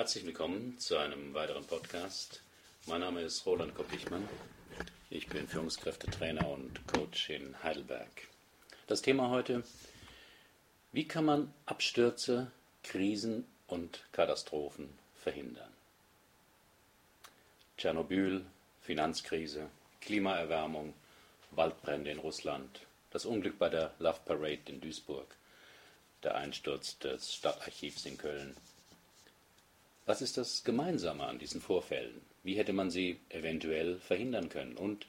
Herzlich willkommen zu einem weiteren Podcast. Mein Name ist Roland Koppichmann. Ich bin Führungskräftetrainer und Coach in Heidelberg. Das Thema heute, wie kann man Abstürze, Krisen und Katastrophen verhindern? Tschernobyl, Finanzkrise, Klimaerwärmung, Waldbrände in Russland, das Unglück bei der Love Parade in Duisburg, der Einsturz des Stadtarchivs in Köln. Was ist das Gemeinsame an diesen Vorfällen? Wie hätte man sie eventuell verhindern können? Und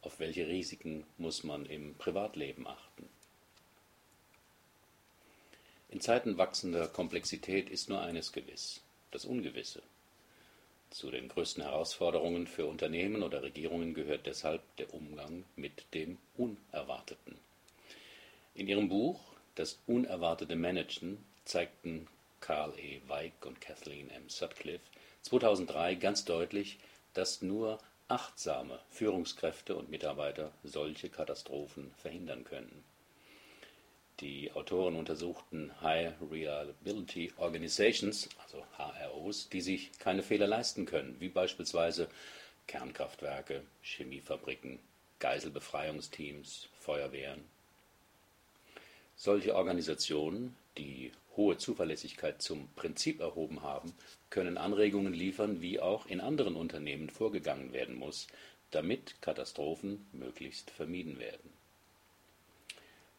auf welche Risiken muss man im Privatleben achten? In Zeiten wachsender Komplexität ist nur eines gewiss, das Ungewisse. Zu den größten Herausforderungen für Unternehmen oder Regierungen gehört deshalb der Umgang mit dem Unerwarteten. In ihrem Buch Das unerwartete Managen zeigten Carl E. Weig und Kathleen M. Sutcliffe 2003 ganz deutlich, dass nur achtsame Führungskräfte und Mitarbeiter solche Katastrophen verhindern können. Die Autoren untersuchten High Reliability Organizations, also HROs, die sich keine Fehler leisten können, wie beispielsweise Kernkraftwerke, Chemiefabriken, Geiselbefreiungsteams, Feuerwehren. Solche Organisationen, die hohe Zuverlässigkeit zum Prinzip erhoben haben, können Anregungen liefern, wie auch in anderen Unternehmen vorgegangen werden muss, damit Katastrophen möglichst vermieden werden.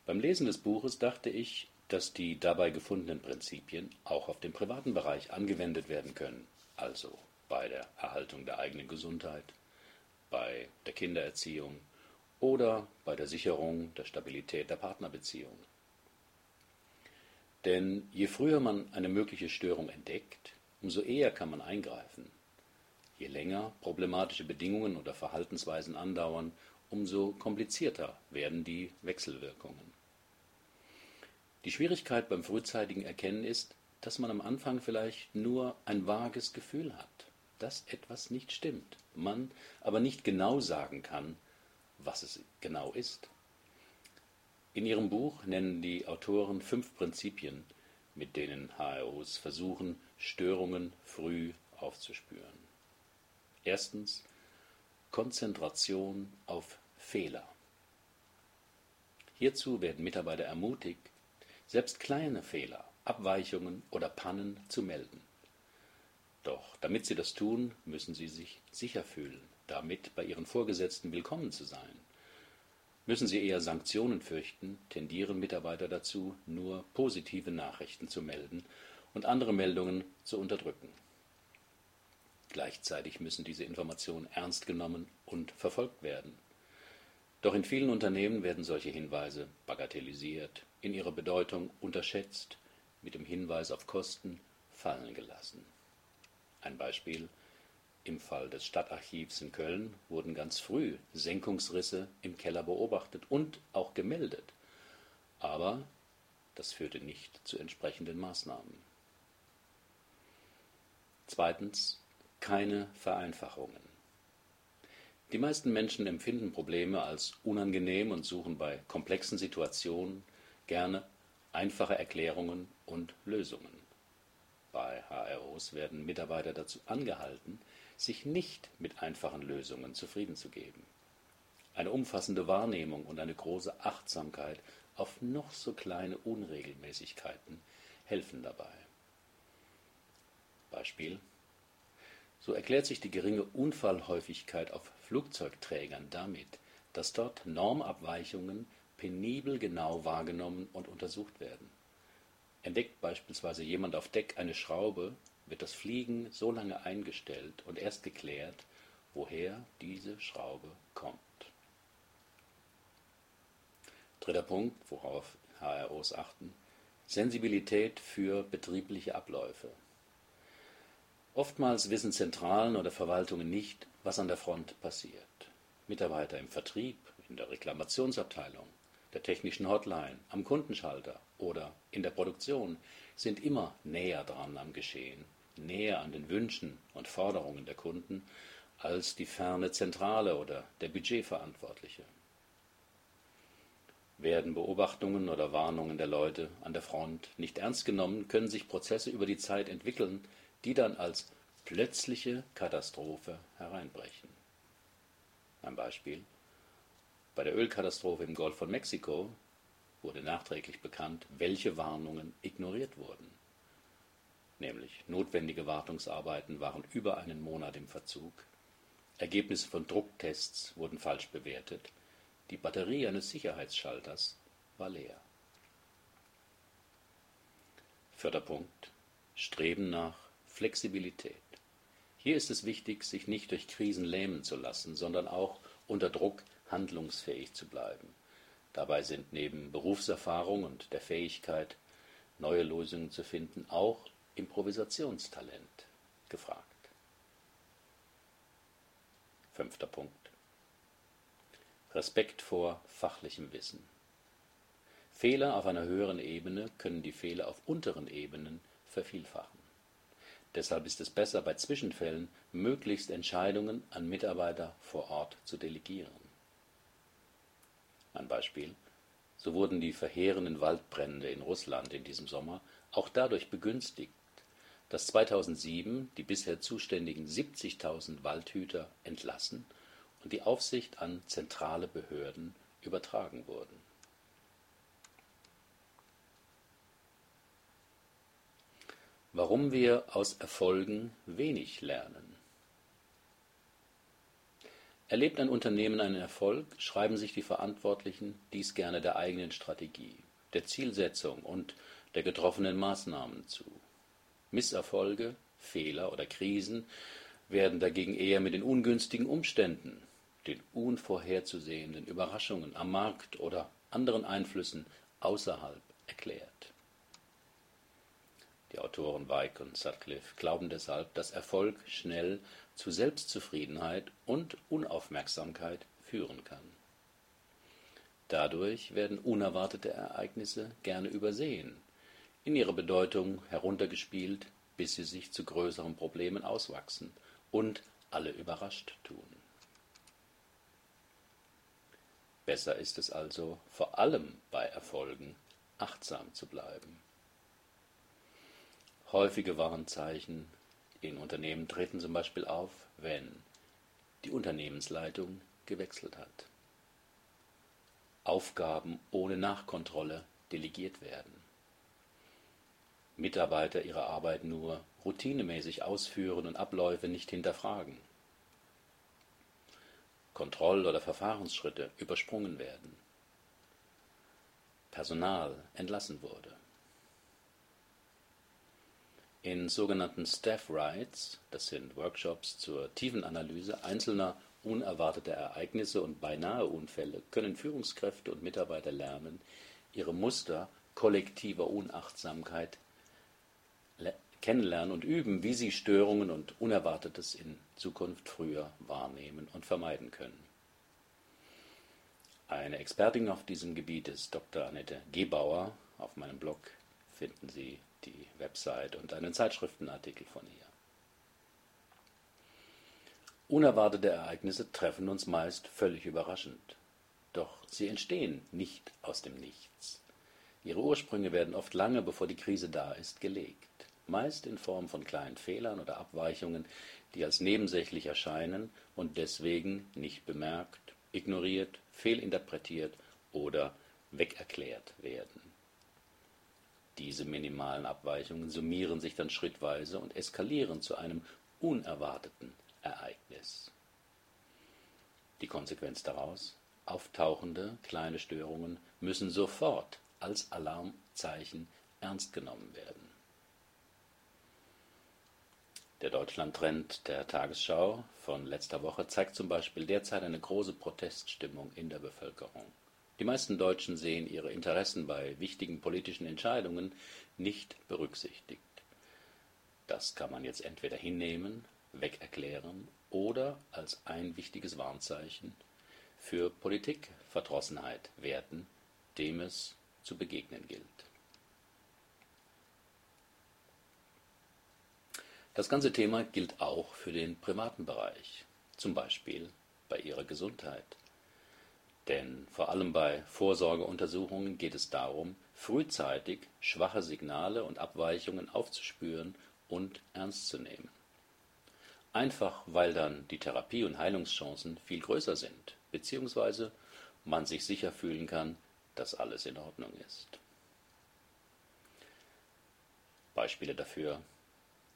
Beim Lesen des Buches dachte ich, dass die dabei gefundenen Prinzipien auch auf den privaten Bereich angewendet werden können, also bei der Erhaltung der eigenen Gesundheit, bei der Kindererziehung oder bei der Sicherung der Stabilität der Partnerbeziehung. Denn je früher man eine mögliche Störung entdeckt, umso eher kann man eingreifen. Je länger problematische Bedingungen oder Verhaltensweisen andauern, umso komplizierter werden die Wechselwirkungen. Die Schwierigkeit beim frühzeitigen Erkennen ist, dass man am Anfang vielleicht nur ein vages Gefühl hat, dass etwas nicht stimmt, man aber nicht genau sagen kann, was es genau ist. In ihrem Buch nennen die Autoren fünf Prinzipien, mit denen HROs versuchen, Störungen früh aufzuspüren. Erstens Konzentration auf Fehler. Hierzu werden Mitarbeiter ermutigt, selbst kleine Fehler, Abweichungen oder Pannen zu melden. Doch damit sie das tun, müssen sie sich sicher fühlen, damit bei ihren Vorgesetzten willkommen zu sein. Müssen sie eher Sanktionen fürchten, tendieren Mitarbeiter dazu, nur positive Nachrichten zu melden und andere Meldungen zu unterdrücken. Gleichzeitig müssen diese Informationen ernst genommen und verfolgt werden. Doch in vielen Unternehmen werden solche Hinweise bagatellisiert, in ihrer Bedeutung unterschätzt, mit dem Hinweis auf Kosten fallen gelassen. Ein Beispiel im Fall des Stadtarchivs in Köln wurden ganz früh Senkungsrisse im Keller beobachtet und auch gemeldet. Aber das führte nicht zu entsprechenden Maßnahmen. Zweitens keine Vereinfachungen. Die meisten Menschen empfinden Probleme als unangenehm und suchen bei komplexen Situationen gerne einfache Erklärungen und Lösungen. Bei HROs werden Mitarbeiter dazu angehalten, sich nicht mit einfachen Lösungen zufrieden zu geben. Eine umfassende Wahrnehmung und eine große Achtsamkeit auf noch so kleine Unregelmäßigkeiten helfen dabei. Beispiel So erklärt sich die geringe Unfallhäufigkeit auf Flugzeugträgern damit, dass dort Normabweichungen penibel genau wahrgenommen und untersucht werden. Entdeckt beispielsweise jemand auf Deck eine Schraube, wird das Fliegen so lange eingestellt und erst geklärt, woher diese Schraube kommt. Dritter Punkt, worauf HROs achten, Sensibilität für betriebliche Abläufe. Oftmals wissen Zentralen oder Verwaltungen nicht, was an der Front passiert. Mitarbeiter im Vertrieb, in der Reklamationsabteilung, der technischen Hotline, am Kundenschalter oder in der Produktion sind immer näher dran am Geschehen, näher an den Wünschen und Forderungen der Kunden als die ferne Zentrale oder der Budgetverantwortliche. Werden Beobachtungen oder Warnungen der Leute an der Front nicht ernst genommen, können sich Prozesse über die Zeit entwickeln, die dann als plötzliche Katastrophe hereinbrechen. Ein Beispiel. Bei der Ölkatastrophe im Golf von Mexiko wurde nachträglich bekannt, welche Warnungen ignoriert wurden. Nämlich notwendige Wartungsarbeiten waren über einen Monat im Verzug, Ergebnisse von Drucktests wurden falsch bewertet, die Batterie eines Sicherheitsschalters war leer. Vierter Punkt. Streben nach Flexibilität. Hier ist es wichtig, sich nicht durch Krisen lähmen zu lassen, sondern auch unter Druck handlungsfähig zu bleiben. Dabei sind neben Berufserfahrung und der Fähigkeit, neue Lösungen zu finden, auch Improvisationstalent gefragt. Fünfter Punkt. Respekt vor fachlichem Wissen. Fehler auf einer höheren Ebene können die Fehler auf unteren Ebenen vervielfachen. Deshalb ist es besser, bei Zwischenfällen möglichst Entscheidungen an Mitarbeiter vor Ort zu delegieren. Ein Beispiel. So wurden die verheerenden Waldbrände in Russland in diesem Sommer auch dadurch begünstigt, dass 2007 die bisher zuständigen 70.000 Waldhüter entlassen und die Aufsicht an zentrale Behörden übertragen wurden. Warum wir aus Erfolgen wenig lernen. Erlebt ein Unternehmen einen Erfolg, schreiben sich die Verantwortlichen dies gerne der eigenen Strategie, der Zielsetzung und der getroffenen Maßnahmen zu. Misserfolge, Fehler oder Krisen werden dagegen eher mit den ungünstigen Umständen, den unvorherzusehenden Überraschungen am Markt oder anderen Einflüssen außerhalb erklärt. Die Autoren Weik und Sutcliffe glauben deshalb, dass Erfolg schnell zu Selbstzufriedenheit und Unaufmerksamkeit führen kann. Dadurch werden unerwartete Ereignisse gerne übersehen, in ihrer Bedeutung heruntergespielt, bis sie sich zu größeren Problemen auswachsen und alle überrascht tun. Besser ist es also, vor allem bei Erfolgen achtsam zu bleiben. Häufige Warnzeichen in Unternehmen treten zum Beispiel auf, wenn die Unternehmensleitung gewechselt hat, Aufgaben ohne Nachkontrolle delegiert werden, Mitarbeiter ihre Arbeit nur routinemäßig ausführen und Abläufe nicht hinterfragen, Kontroll- oder Verfahrensschritte übersprungen werden, Personal entlassen wurde. In sogenannten Staff Rights, das sind Workshops zur Tiefenanalyse einzelner unerwarteter Ereignisse und beinahe Unfälle, können Führungskräfte und Mitarbeiter lernen, ihre Muster kollektiver Unachtsamkeit kennenlernen und üben, wie sie Störungen und Unerwartetes in Zukunft früher wahrnehmen und vermeiden können. Eine Expertin auf diesem Gebiet ist Dr. Annette Gebauer. Auf meinem Blog finden Sie die Website und einen Zeitschriftenartikel von ihr. Unerwartete Ereignisse treffen uns meist völlig überraschend. Doch sie entstehen nicht aus dem Nichts. Ihre Ursprünge werden oft lange bevor die Krise da ist, gelegt, meist in Form von kleinen Fehlern oder Abweichungen, die als nebensächlich erscheinen und deswegen nicht bemerkt, ignoriert, fehlinterpretiert oder wegerklärt werden. Diese minimalen Abweichungen summieren sich dann schrittweise und eskalieren zu einem unerwarteten Ereignis. Die Konsequenz daraus? Auftauchende kleine Störungen müssen sofort als Alarmzeichen ernst genommen werden. Der Deutschland-Trend der Tagesschau von letzter Woche zeigt zum Beispiel derzeit eine große Proteststimmung in der Bevölkerung. Die meisten Deutschen sehen ihre Interessen bei wichtigen politischen Entscheidungen nicht berücksichtigt. Das kann man jetzt entweder hinnehmen, wegerklären oder als ein wichtiges Warnzeichen für Politikverdrossenheit werten, dem es zu begegnen gilt. Das ganze Thema gilt auch für den privaten Bereich, zum Beispiel bei Ihrer Gesundheit. Denn vor allem bei Vorsorgeuntersuchungen geht es darum, frühzeitig schwache Signale und Abweichungen aufzuspüren und ernst zu nehmen. Einfach weil dann die Therapie- und Heilungschancen viel größer sind, beziehungsweise man sich sicher fühlen kann, dass alles in Ordnung ist. Beispiele dafür.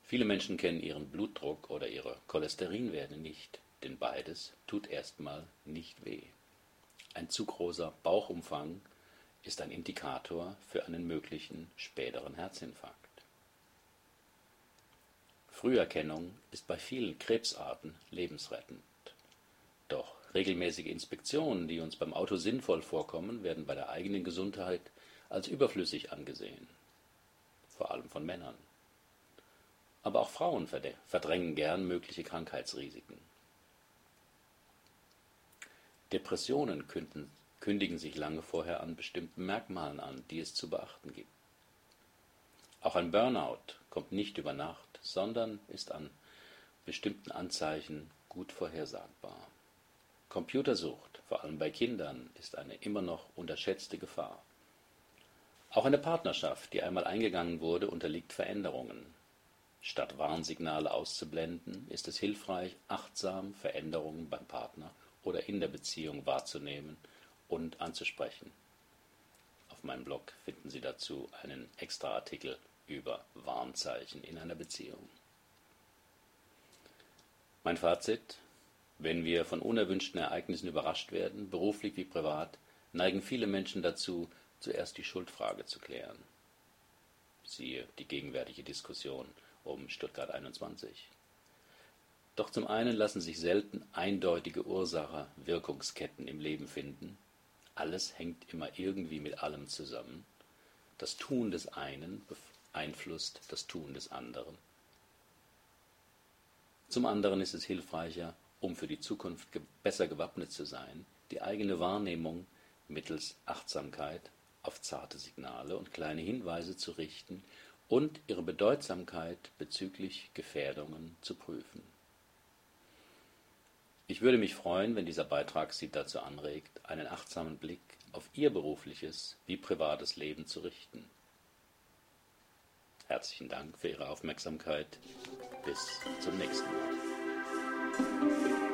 Viele Menschen kennen ihren Blutdruck oder ihre Cholesterinwerte nicht, denn beides tut erstmal nicht weh. Ein zu großer Bauchumfang ist ein Indikator für einen möglichen späteren Herzinfarkt. Früherkennung ist bei vielen Krebsarten lebensrettend. Doch regelmäßige Inspektionen, die uns beim Auto sinnvoll vorkommen, werden bei der eigenen Gesundheit als überflüssig angesehen, vor allem von Männern. Aber auch Frauen verdrängen gern mögliche Krankheitsrisiken. Depressionen kündigen sich lange vorher an bestimmten Merkmalen an, die es zu beachten gibt. Auch ein Burnout kommt nicht über Nacht, sondern ist an bestimmten Anzeichen gut vorhersagbar. Computersucht, vor allem bei Kindern, ist eine immer noch unterschätzte Gefahr. Auch eine Partnerschaft, die einmal eingegangen wurde, unterliegt Veränderungen. Statt Warnsignale auszublenden, ist es hilfreich, achtsam Veränderungen beim Partner oder in der Beziehung wahrzunehmen und anzusprechen. Auf meinem Blog finden Sie dazu einen extra Artikel über Warnzeichen in einer Beziehung. Mein Fazit, wenn wir von unerwünschten Ereignissen überrascht werden, beruflich wie privat, neigen viele Menschen dazu, zuerst die Schuldfrage zu klären. Siehe die gegenwärtige Diskussion um Stuttgart 21. Doch zum einen lassen sich selten eindeutige Ursache-Wirkungsketten im Leben finden. Alles hängt immer irgendwie mit allem zusammen. Das Tun des einen beeinflusst das Tun des anderen. Zum anderen ist es hilfreicher, um für die Zukunft besser gewappnet zu sein, die eigene Wahrnehmung mittels Achtsamkeit auf zarte Signale und kleine Hinweise zu richten und ihre Bedeutsamkeit bezüglich Gefährdungen zu prüfen. Ich würde mich freuen, wenn dieser Beitrag Sie dazu anregt, einen achtsamen Blick auf Ihr berufliches wie privates Leben zu richten. Herzlichen Dank für Ihre Aufmerksamkeit. Bis zum nächsten Mal.